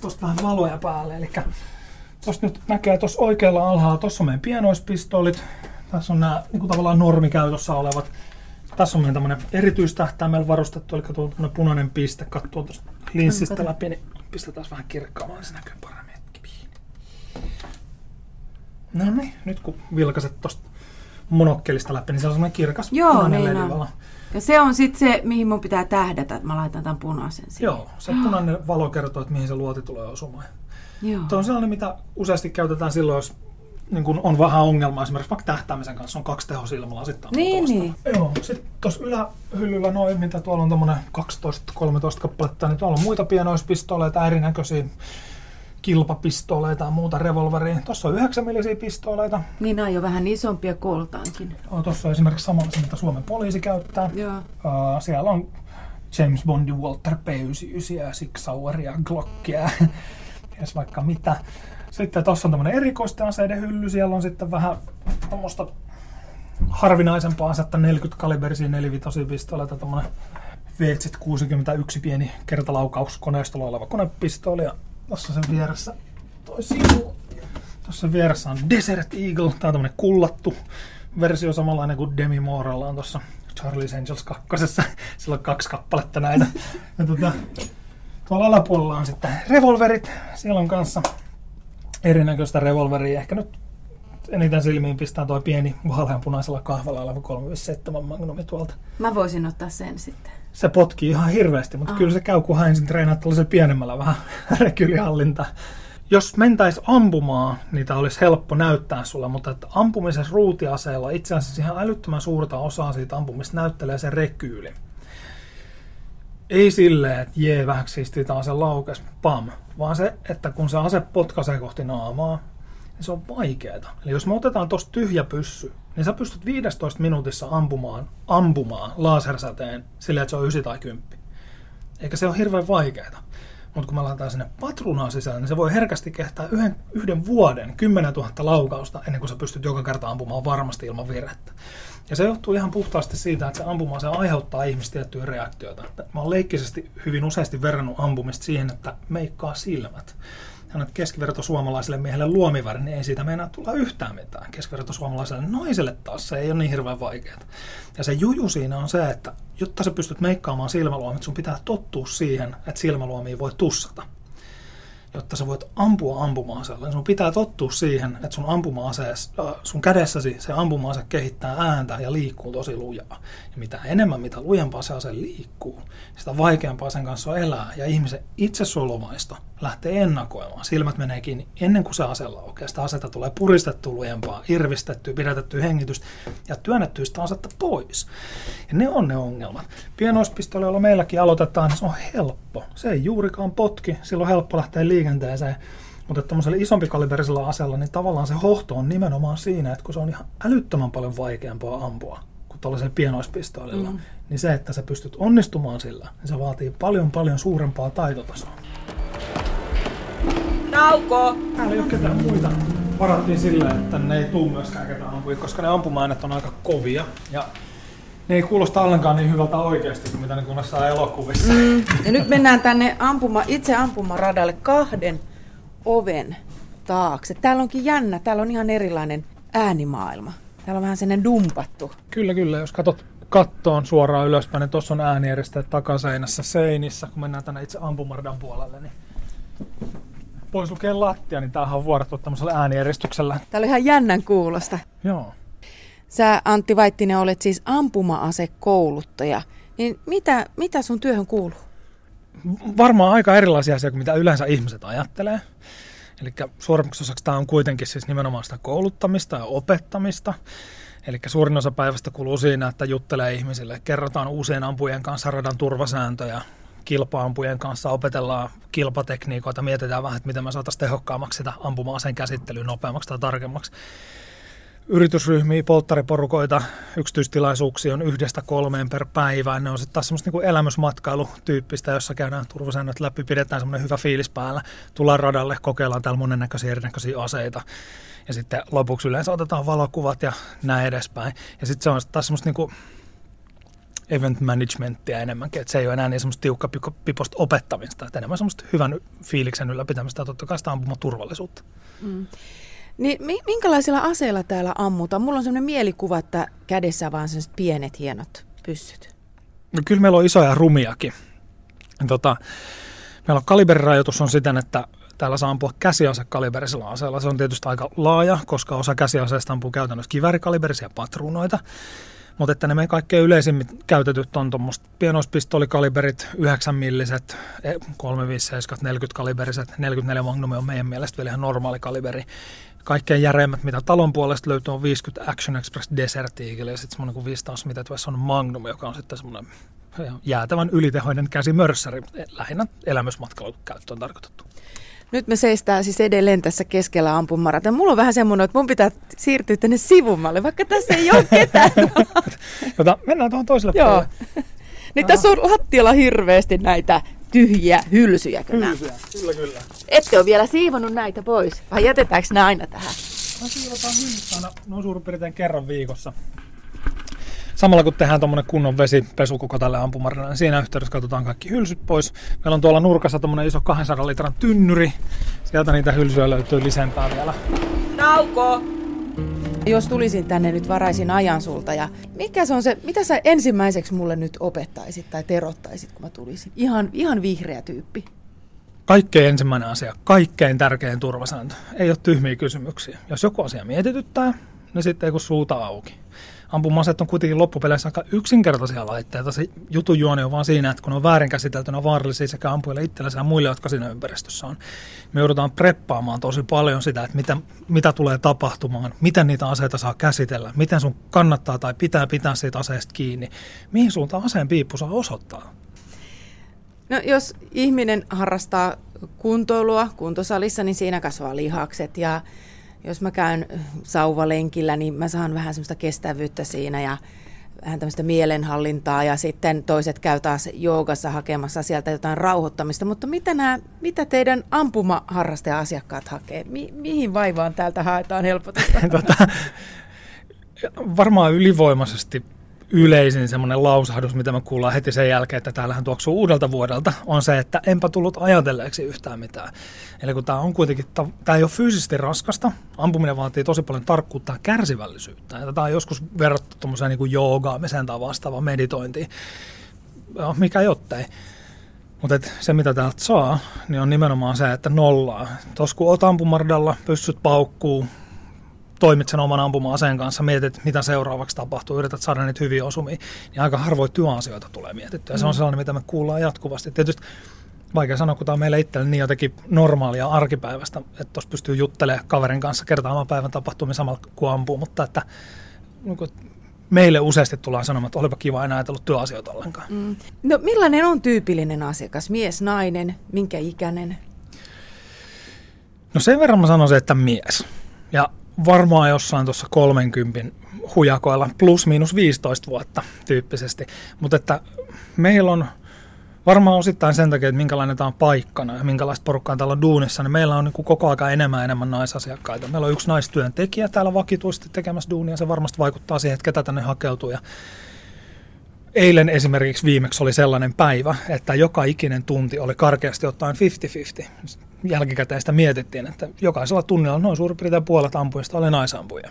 tässä tuosta vähän valoja päälle. Eli tuosta nyt näkee tuossa oikealla alhaalla, tuossa on meidän pienoispistoolit. Tässä on nämä niin kuin tavallaan normikäytössä olevat. Tässä on meidän tämmöinen erityistähtäimellä varustettu, eli tuo punainen piste, katsoo tuosta linssistä läpi, niin pistetään vähän kirkkaamaan, se näkyy paremmin. No niin, nyt kun vilkaset tuosta monokkelista läpi, niin se on semmoinen kirkas Joo, punainen niin. Ja se on sitten se, mihin mun pitää tähdätä, että mä laitan tämän punaisen siihen. Joo, se punainen valo kertoo, että mihin se luoti tulee osumaan. Joo. Tuo on sellainen, mitä useasti käytetään silloin, jos niin kun on vähän ongelmaa, esimerkiksi vaikka tähtäämisen kanssa on kaksi tehosilmälasit. Niin, tuosta. niin. Joo, sitten tuossa ylähyllyllä noin, mitä tuolla on tommonen 12-13 kappaletta, niin tuolla on muita pienoispistoleita, erinäköisiä kilpapistoleita ja muuta revolveria. Tuossa on 9 millisiä pistoleita. Niin nämä on jo vähän isompia kooltaankin. Tuossa on esimerkiksi samanlaisia, mitä Suomen poliisi käyttää. Joo. Uh, siellä on James Bondi, Walter P99 ja Sig Saueria, Glockia, ties vaikka mitä. Sitten tuossa on tämmöinen erikoisten aseiden hylly. Siellä on sitten vähän tuommoista harvinaisempaa asetta 40 kaliberisia 45 pistoleita, tämmöinen Veetsit 61 pieni kertalaukauskoneistolla oleva konepistooli ja tuossa sen vieressä toi sivu. Tuossa vieressä on Desert Eagle, tää on tämmönen kullattu versio samanlainen kuin Demi Moorella on tuossa Charlie's Angels 2. Sillä on kaksi kappaletta näitä. Ja tota, tuolla alapuolella on sitten revolverit. Siellä on kanssa erinäköistä revolveria. Ehkä nyt eniten silmiin pistää tuo pieni vaaleanpunaisella kahvalla oleva 357 Magnumi tuolta. Mä voisin ottaa sen sitten. Se potkii ihan hirveästi, mutta Ah. kyllä se käy, kun ensin treenaat tällaisella pienemmällä vähän rekylihallintaa. Jos mentäis ampumaan, niitä olisi helppo näyttää sulle, mutta että ampumisessa ruutiaseella itse asiassa ihan älyttömän suurta osaa siitä ampumista näyttelee se rekyyli. Ei silleen, että jee, vähäksi siistii taas se laukes, pam, vaan se, että kun se ase potkaisee kohti naamaa, niin se on vaikeeta. Eli jos me otetaan tuosta tyhjä pyssy, niin sä pystyt 15 minuutissa ampumaan, ampumaan lasersäteen silleen, että se on 9 tai 10. Eikä se ole hirveän vaikeeta. Mutta kun me laitetaan sinne patruunaa sisään, niin se voi herkästi kehtää yhden, yhden vuoden, 10 000 laukausta, ennen kuin sä pystyt joka kerta ampumaan varmasti ilman virhettä. Ja se johtuu ihan puhtaasti siitä, että se ampuma se aiheuttaa ihmistä tiettyjä reaktioita. Mä oon leikkisesti hyvin useasti verrannut ampumista siihen, että meikkaa silmät. Annat keskiverto suomalaiselle miehelle luomiväri, niin ei siitä meinaa tulla yhtään mitään. Keskiverto suomalaiselle naiselle taas se ei ole niin hirveän vaikeaa. Ja se juju siinä on se, että jotta sä pystyt meikkaamaan silmäluomit, sun pitää tottua siihen, että silmäluomia voi tussata jotta sä voit ampua ampuma-aseella, sun pitää tottua siihen, että sun ampuma äh, sun kädessäsi se ampuma-ase kehittää ääntä ja liikkuu tosi lujaa. Ja mitä enemmän, mitä lujempaa se ase liikkuu, sitä vaikeampaa sen kanssa on elää. Ja ihmisen itsesuojeluvaisto lähtee ennakoimaan. Silmät menee kiinni ennen kuin se ase laukeaa. Sitä asetta tulee puristettua lujempaa, irvistettyä, pidätettyä hengitystä ja työnnettyä sitä asetta pois. Ja ne on ne ongelmat. Pienoispistoleilla meilläkin aloitetaan, niin se on helppo. Se ei juurikaan potki, silloin on helppo lähteä liikenteeseen. Mutta tämmöisellä isompikaliberisella aseella, niin tavallaan se hohto on nimenomaan siinä, että kun se on ihan älyttömän paljon vaikeampaa ampua kuin tuollaisella pienoispistoolilla, mm. niin se, että sä pystyt onnistumaan sillä, niin se vaatii paljon paljon suurempaa taitotasoa. Nauko! Täällä ei ole ketään muita. Varattiin sillä, että ne ei tuu myöskään ketään ampuja, koska ne ampumaäänet on aika kovia. Ja ne ei kuulosta ollenkaan niin hyvältä oikeasti kuin mitä ne kuulostaa elokuvissa. Mm. Ja nyt mennään tänne ampuma, itse ampumaradalle kahden oven taakse. Täällä onkin jännä, täällä on ihan erilainen äänimaailma. Täällä on vähän sellainen dumpattu. Kyllä, kyllä. Jos katsot kattoon suoraan ylöspäin, niin tuossa on äänieristeet takaseinässä seinissä. Kun mennään tänne itse ampumaradan puolelle, niin pois lukee lattia, niin tämähän on vuorattu tämmöisellä äänieristyksellä. Täällä on ihan jännän kuulosta. Joo. Sä Antti Vaittinen olet siis ampuma-asekouluttaja. Niin mitä, mitä sun työhön kuuluu? Varmaan aika erilaisia asioita kuin mitä yleensä ihmiset ajattelee. Eli suurimmaksi osaksi tämä on kuitenkin siis nimenomaan sitä kouluttamista ja opettamista. Eli suurin osa päivästä kuluu siinä, että juttelee ihmisille, kerrotaan uusien ampujen kanssa radan turvasääntöjä, kilpaampujen kanssa opetellaan kilpatekniikoita, mietitään vähän, että miten me saataisiin tehokkaammaksi sitä ampuma-aseen käsittelyä nopeammaksi tai tarkemmaksi. Yritysryhmiä, polttariporukoita, yksityistilaisuuksia on yhdestä kolmeen per päivä. Ne on sitten taas semmoista niin elämysmatkailutyyppistä, jossa käydään turvasäännöt läpi, pidetään semmoinen hyvä fiilis päällä, tullaan radalle, kokeillaan täällä monennäköisiä erinäköisiä aseita. Ja sitten lopuksi yleensä otetaan valokuvat ja näin edespäin. Ja sitten se on taas semmoista niin event managementtia enemmänkin, että se ei ole enää niin semmoista tiukka piposta opettamista, että enemmän semmoista hyvän fiiliksen ylläpitämistä ja totta kai sitä turvallisuutta. Mm. Niin minkälaisilla aseilla täällä ammutaan? Mulla on semmoinen mielikuva, että kädessä vaan sellaiset pienet hienot pyssyt. No kyllä meillä on isoja rumiakin. Tota, meillä on kaliberirajoitus on siten, että täällä saa ampua käsiasekaliberisella aseella. Se on tietysti aika laaja, koska osa käsiaseista ampuu käytännössä kiväärikaliberisia patruunoita. Mutta että ne meidän kaikkein yleisimmin käytetyt on tuommoista pienoispistolikaliberit, 9 milliset, 357, 40 kaliberiset, 44 Magnum on meidän mielestä vielä ihan normaali kaliberi. Kaikkein järeimmät, mitä talon puolesta löytyy, on 50 Action Express Desert Eagle ja sitten semmoinen kuin 500 mitä on Magnum, joka on sitten semmoinen jäätävän ylitehoinen käsimörssäri, lähinnä elämysmatkalla käyttöön tarkoitettu. Nyt me seistään siis edelleen tässä keskellä ampumarata. Mulla on vähän semmoinen, että mun pitää siirtyä tänne sivummalle, vaikka tässä ei ole ketään. Jota, mennään tuohon toiselle Joo. puolelle. Niin tässä on lattialla hirveästi näitä tyhjiä hylsyjä. Hylsyjä, kyllä kyllä. Ette ole vielä siivonut näitä pois, vai jätetäänkö nämä aina tähän? No siivotaan hylsyt aina noin suurin piirtein kerran viikossa samalla kun tehdään tuommoinen kunnon vesipesu koko tälle ampumarinalle, niin siinä yhteydessä katsotaan kaikki hylsyt pois. Meillä on tuolla nurkassa tuommoinen iso 200 litran tynnyri. Sieltä niitä hylsyjä löytyy lisempää vielä. Nauko! Jos tulisin tänne nyt varaisin ajan sulta ja mikä se on se, mitä sä ensimmäiseksi mulle nyt opettaisit tai terottaisit, kun mä tulisin? Ihan, ihan vihreä tyyppi. Kaikkein ensimmäinen asia, kaikkein tärkein turvasääntö. Ei ole tyhmiä kysymyksiä. Jos joku asia mietityttää, niin sitten ei kun suuta auki ampumaseet on kuitenkin loppupeleissä aika yksinkertaisia laitteita. Se jutun juoni on vaan siinä, että kun ne on väärin käsitelty, ne on vaarallisia sekä ampujille itsellensä ja muille, jotka siinä ympäristössä on. Me joudutaan preppaamaan tosi paljon sitä, että mitä, mitä tulee tapahtumaan, miten niitä aseita saa käsitellä, miten sun kannattaa tai pitää pitää siitä aseesta kiinni, mihin suuntaan aseen piippu saa osoittaa. No jos ihminen harrastaa kuntoilua kuntosalissa, niin siinä kasvaa lihakset ja jos mä käyn sauvalenkillä, niin mä saan vähän semmoista kestävyyttä siinä ja vähän tämmöistä mielenhallintaa ja sitten toiset käy taas joogassa hakemassa sieltä jotain rauhoittamista. Mutta mitä, nämä, mitä teidän ampumaharrastaja-asiakkaat hakee? Mi- mihin vaivaan täältä haetaan helpotusta? tota, varmaan ylivoimaisesti yleisin semmoinen lausahdus, mitä me kuullaan heti sen jälkeen, että täällähän tuoksuu uudelta vuodelta, on se, että enpä tullut ajatelleeksi yhtään mitään. Eli kun tämä on kuitenkin, tämä ei ole fyysisesti raskasta, ampuminen vaatii tosi paljon tarkkuutta ja kärsivällisyyttä. Ja tätä on joskus verrattu tuommoiseen niin joogaamiseen tai vastaavaan meditointiin, no, mikä jottei. Mutta se, mitä täältä saa, niin on nimenomaan se, että nollaa. Tuossa kun oot ampumardalla, pyssyt paukkuu, toimit sen oman ampuma-aseen kanssa, mietit, mitä seuraavaksi tapahtuu, yrität saada niitä hyviä osumia, niin aika harvoin työasioita tulee mietittyä. Ja se on mm. sellainen, mitä me kuullaan jatkuvasti. Tietysti vaikea sanoa, kun tämä on meille itselle niin jotenkin normaalia arkipäivästä, että tuossa pystyy juttelemaan kaverin kanssa kertaamaan päivän tapahtumia samalla kuin ampuu, mutta että niin meille useasti tullaan sanomaan, että olipa kiva enää ajatellut työasioita ollenkaan. Mm. No millainen on tyypillinen asiakas? Mies, nainen, minkä ikäinen? No sen verran mä sanoisin, että mies. Ja varmaan jossain tuossa 30 hujakoilla plus miinus 15 vuotta tyyppisesti. Mutta että meillä on varmaan osittain sen takia, että minkälainen tämä on paikkana ja minkälaista porukkaa täällä on duunissa, niin meillä on niin koko aika enemmän enemmän naisasiakkaita. Meillä on yksi naistyöntekijä täällä vakituisesti tekemässä duunia, se varmasti vaikuttaa siihen, että ketä tänne hakeutuu. Ja eilen esimerkiksi viimeksi oli sellainen päivä, että joka ikinen tunti oli karkeasti ottaen 50-50 jälkikäteen sitä mietittiin, että jokaisella tunnilla noin suurin piirtein puolet ampujista oli naisampuja.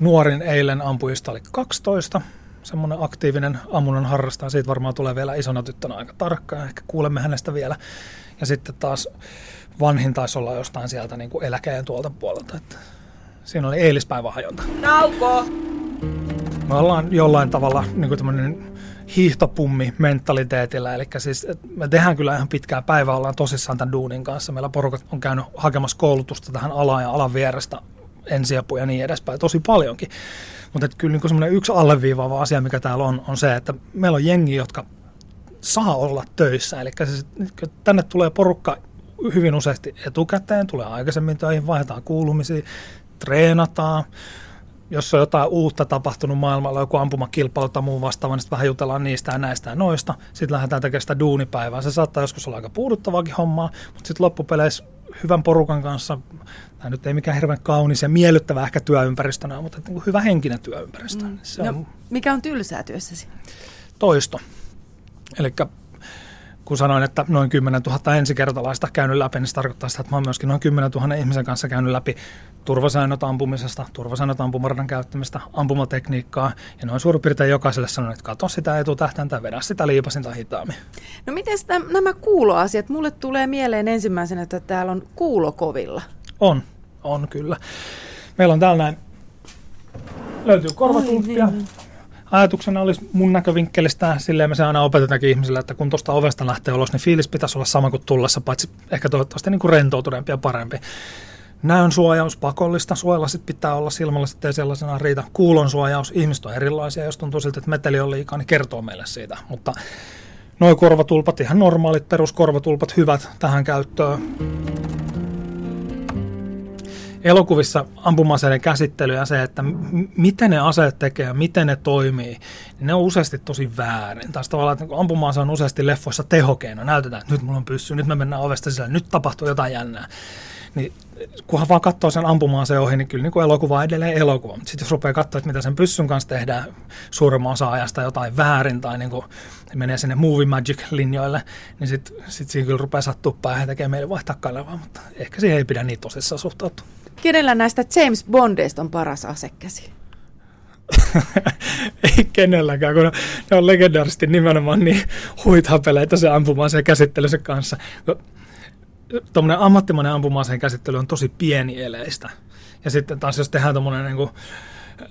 Nuorin eilen ampujista oli 12, semmoinen aktiivinen ammunnan harrastaja, siitä varmaan tulee vielä isona tyttönä aika tarkkaan, ehkä kuulemme hänestä vielä. Ja sitten taas vanhin taisi olla jostain sieltä niin kuin eläkeen tuolta puolelta, että siinä oli eilispäivän hajonta. Nauko! Me ollaan jollain tavalla niin kuin hiihtopummi mentaliteetillä. Eli siis me tehdään kyllä ihan pitkää päivää, ollaan tosissaan tämän duunin kanssa. Meillä porukat on käynyt hakemassa koulutusta tähän alaan ja alan vierestä ensiapuja ja niin edespäin, tosi paljonkin. Mutta kyllä niin semmoinen yksi alleviivaava asia, mikä täällä on, on se, että meillä on jengi, jotka saa olla töissä. Eli siis, tänne tulee porukka hyvin useasti etukäteen, tulee aikaisemmin töihin, vaihdetaan kuulumisia, treenataan, jos on jotain uutta tapahtunut maailmalla, joku ampumakilpailu tai muu vastaava, niin sitten vähän jutellaan niistä ja näistä ja noista. Sitten lähdetään tekemään sitä duunipäivää. Se saattaa joskus olla aika puuduttavaakin hommaa, mutta sitten loppupeleissä hyvän porukan kanssa. Tämä nyt ei mikään hirveän kaunis ja miellyttävä ehkä työympäristönä, mutta niin hyvä henkinen työympäristö. Mm. Se no, on mikä on tylsää työssäsi? Toisto. Eli kun sanoin, että noin 10 000 ensikertalaista käynyt läpi, niin se tarkoittaa sitä, että mä oon myöskin noin 10 000 ihmisen kanssa käynyt läpi turvasäännöt ampumisesta, turvasäännöt ampumaradan käyttämistä, ampumatekniikkaa, ja noin suurin piirtein jokaiselle sanon, että katso sitä etutähtäntä, vedä sitä liipasinta hitaammin. No miten nämä kuuloasiat? Mulle tulee mieleen ensimmäisenä, että täällä on kuulokovilla. On, on kyllä. Meillä on täällä näin, löytyy korvatulppia, niin, niin ajatuksena olisi mun näkövinkkelistä, silleen me se aina opetetaankin ihmisille, että kun tuosta ovesta lähtee ulos, niin fiilis pitäisi olla sama kuin tullessa, paitsi ehkä toivottavasti niin kuin rentoutuneempi ja parempi. Näön suojaus pakollista, suojalasit pitää olla, silmälasit ei sellaisena riitä. Kuulon suojaus, ihmiset on erilaisia, jos tuntuu siltä, että meteli on liikaa, niin kertoo meille siitä. Mutta noin korvatulpat, ihan normaalit peruskorvatulpat, hyvät tähän käyttöön elokuvissa ampumaseiden käsittely ja se, että m- miten ne aseet tekee ja miten ne toimii, niin ne on useasti tosi väärin. Taas tavallaan, että niin ampuma on useasti leffoissa tehokeino. Näytetään, että nyt mulla on pyssy, nyt me mennään ovesta sisälle, nyt tapahtuu jotain jännää. Niin kunhan vaan katsoo sen ampumaan se ohi, niin kyllä niin kuin elokuva edelleen elokuva. Mutta sitten jos rupeaa katsoa, että mitä sen pyssyn kanssa tehdään suurimman osa ajasta jotain väärin tai niin kuin menee sinne movie magic-linjoille, niin sitten sit siinä kyllä rupeaa sattua päähän tekee meille vaihtaa kanavaa, mutta ehkä siihen ei pidä niin tosissaan suhtautua. Kenellä näistä James Bondeista on paras asekäsi? ei kenelläkään, kun ne on legendaarisesti nimenomaan niin huithapeleita se ampumaan se käsittelyssä kanssa. Tuommoinen ammattimainen ampumaaseen käsittely on tosi pienieleistä. Ja sitten taas jos tehdään tuommoinen niin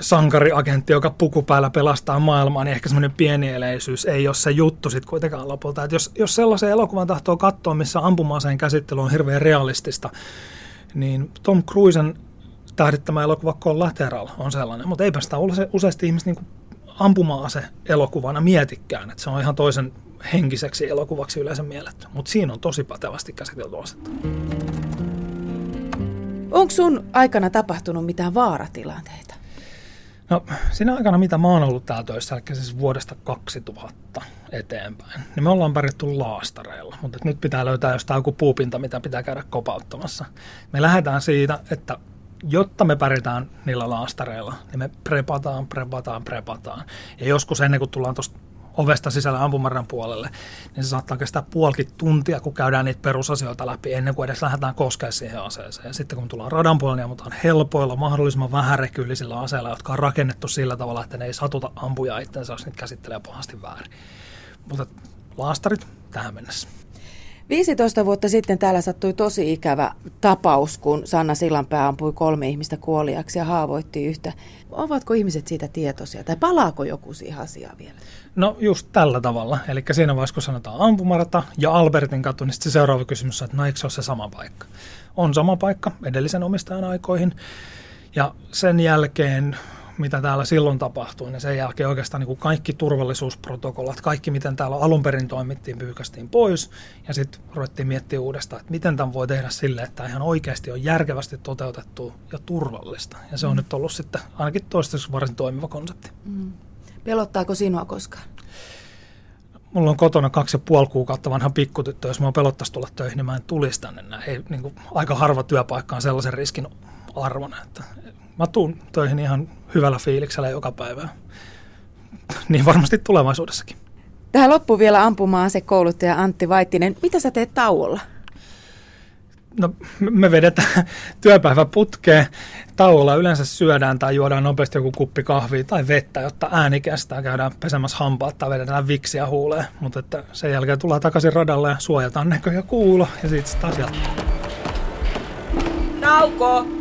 sankariagentti, joka puku päällä pelastaa maailmaa, niin ehkä semmoinen pienieleisyys ei ole se juttu sitten kuitenkaan lopulta. Et jos, jos sellaisen elokuvan tahtoo katsoa, missä ampumaaseen käsittely on hirveän realistista, niin Tom Cruisen tähdittämä elokuva Collateral on sellainen, mutta eipä sitä use, useasti ihmiset niin ampuma-ase elokuvana mietikään, että se on ihan toisen henkiseksi elokuvaksi yleensä mielletty, mutta siinä on tosi pätevästi käsitelty asetta. Onko sun aikana tapahtunut mitään vaaratilanteita? No siinä aikana, mitä mä oon ollut täällä töissä, eli siis vuodesta 2000 eteenpäin, niin me ollaan pärjätty laastareilla, mutta nyt pitää löytää jostain joku puupinta, mitä pitää käydä kopauttamassa. Me lähdetään siitä, että jotta me pärjätään niillä laastareilla, niin me prepataan, prepataan, prepataan. Ja joskus ennen kuin tullaan tuosta ovesta sisällä ampumaran puolelle, niin se saattaa kestää puolikin tuntia, kun käydään niitä perusasioita läpi ennen kuin edes lähdetään koskemaan siihen aseeseen. Ja sitten kun tullaan radan puolelle, niin ammutaan helpoilla, mahdollisimman vähärekyllisillä aseilla, jotka on rakennettu sillä tavalla, että ne ei satuta ampuja itsensä, jos niitä käsittelee pahasti väärin. Mutta laastarit tähän mennessä. 15 vuotta sitten täällä sattui tosi ikävä tapaus, kun Sanna Sillanpää ampui kolme ihmistä kuoliaksi ja haavoitti yhtä. Ovatko ihmiset siitä tietoisia tai palaako joku siihen asiaan vielä? No just tällä tavalla. Eli siinä vaiheessa, kun sanotaan ampumarata ja Albertin katu, niin se seuraava kysymys on, että no eikö se ole se sama paikka? On sama paikka edellisen omistajan aikoihin. Ja sen jälkeen mitä täällä silloin tapahtui, niin sen jälkeen oikeastaan niin kuin kaikki turvallisuusprotokollat, kaikki miten täällä alun perin toimittiin, pyykästiin pois ja sitten ruvettiin miettimään uudestaan, että miten tämän voi tehdä sille, että ihan oikeasti on järkevästi toteutettu ja turvallista. Ja se on mm. nyt ollut sitten ainakin toistaiseksi varsin toimiva konsepti. Mm. Pelottaako sinua koskaan? Mulla on kotona kaksi ja puoli kuukautta vanha pikkutyttö. Jos mä pelottaisi tulla töihin, niin mä en tulisi tänne. Ei, niin kuin, aika harva työpaikka on sellaisen riskin arvona. Että mä tuun töihin ihan hyvällä fiiliksellä joka päivä. Niin varmasti tulevaisuudessakin. Tähän loppuu vielä ampumaan se kouluttaja Antti Vaittinen. Mitä sä teet tauolla? No me vedetään työpäivä putkeen. Tauolla yleensä syödään tai juodaan nopeasti joku kuppi kahvia tai vettä, jotta ääni kestää. Käydään pesemässä hampaat tai vedetään viksiä huuleen. Mutta että sen jälkeen tullaan takaisin radalle ja suojataan näkö ja kuulo ja sitten taas jatkuu. Nauko!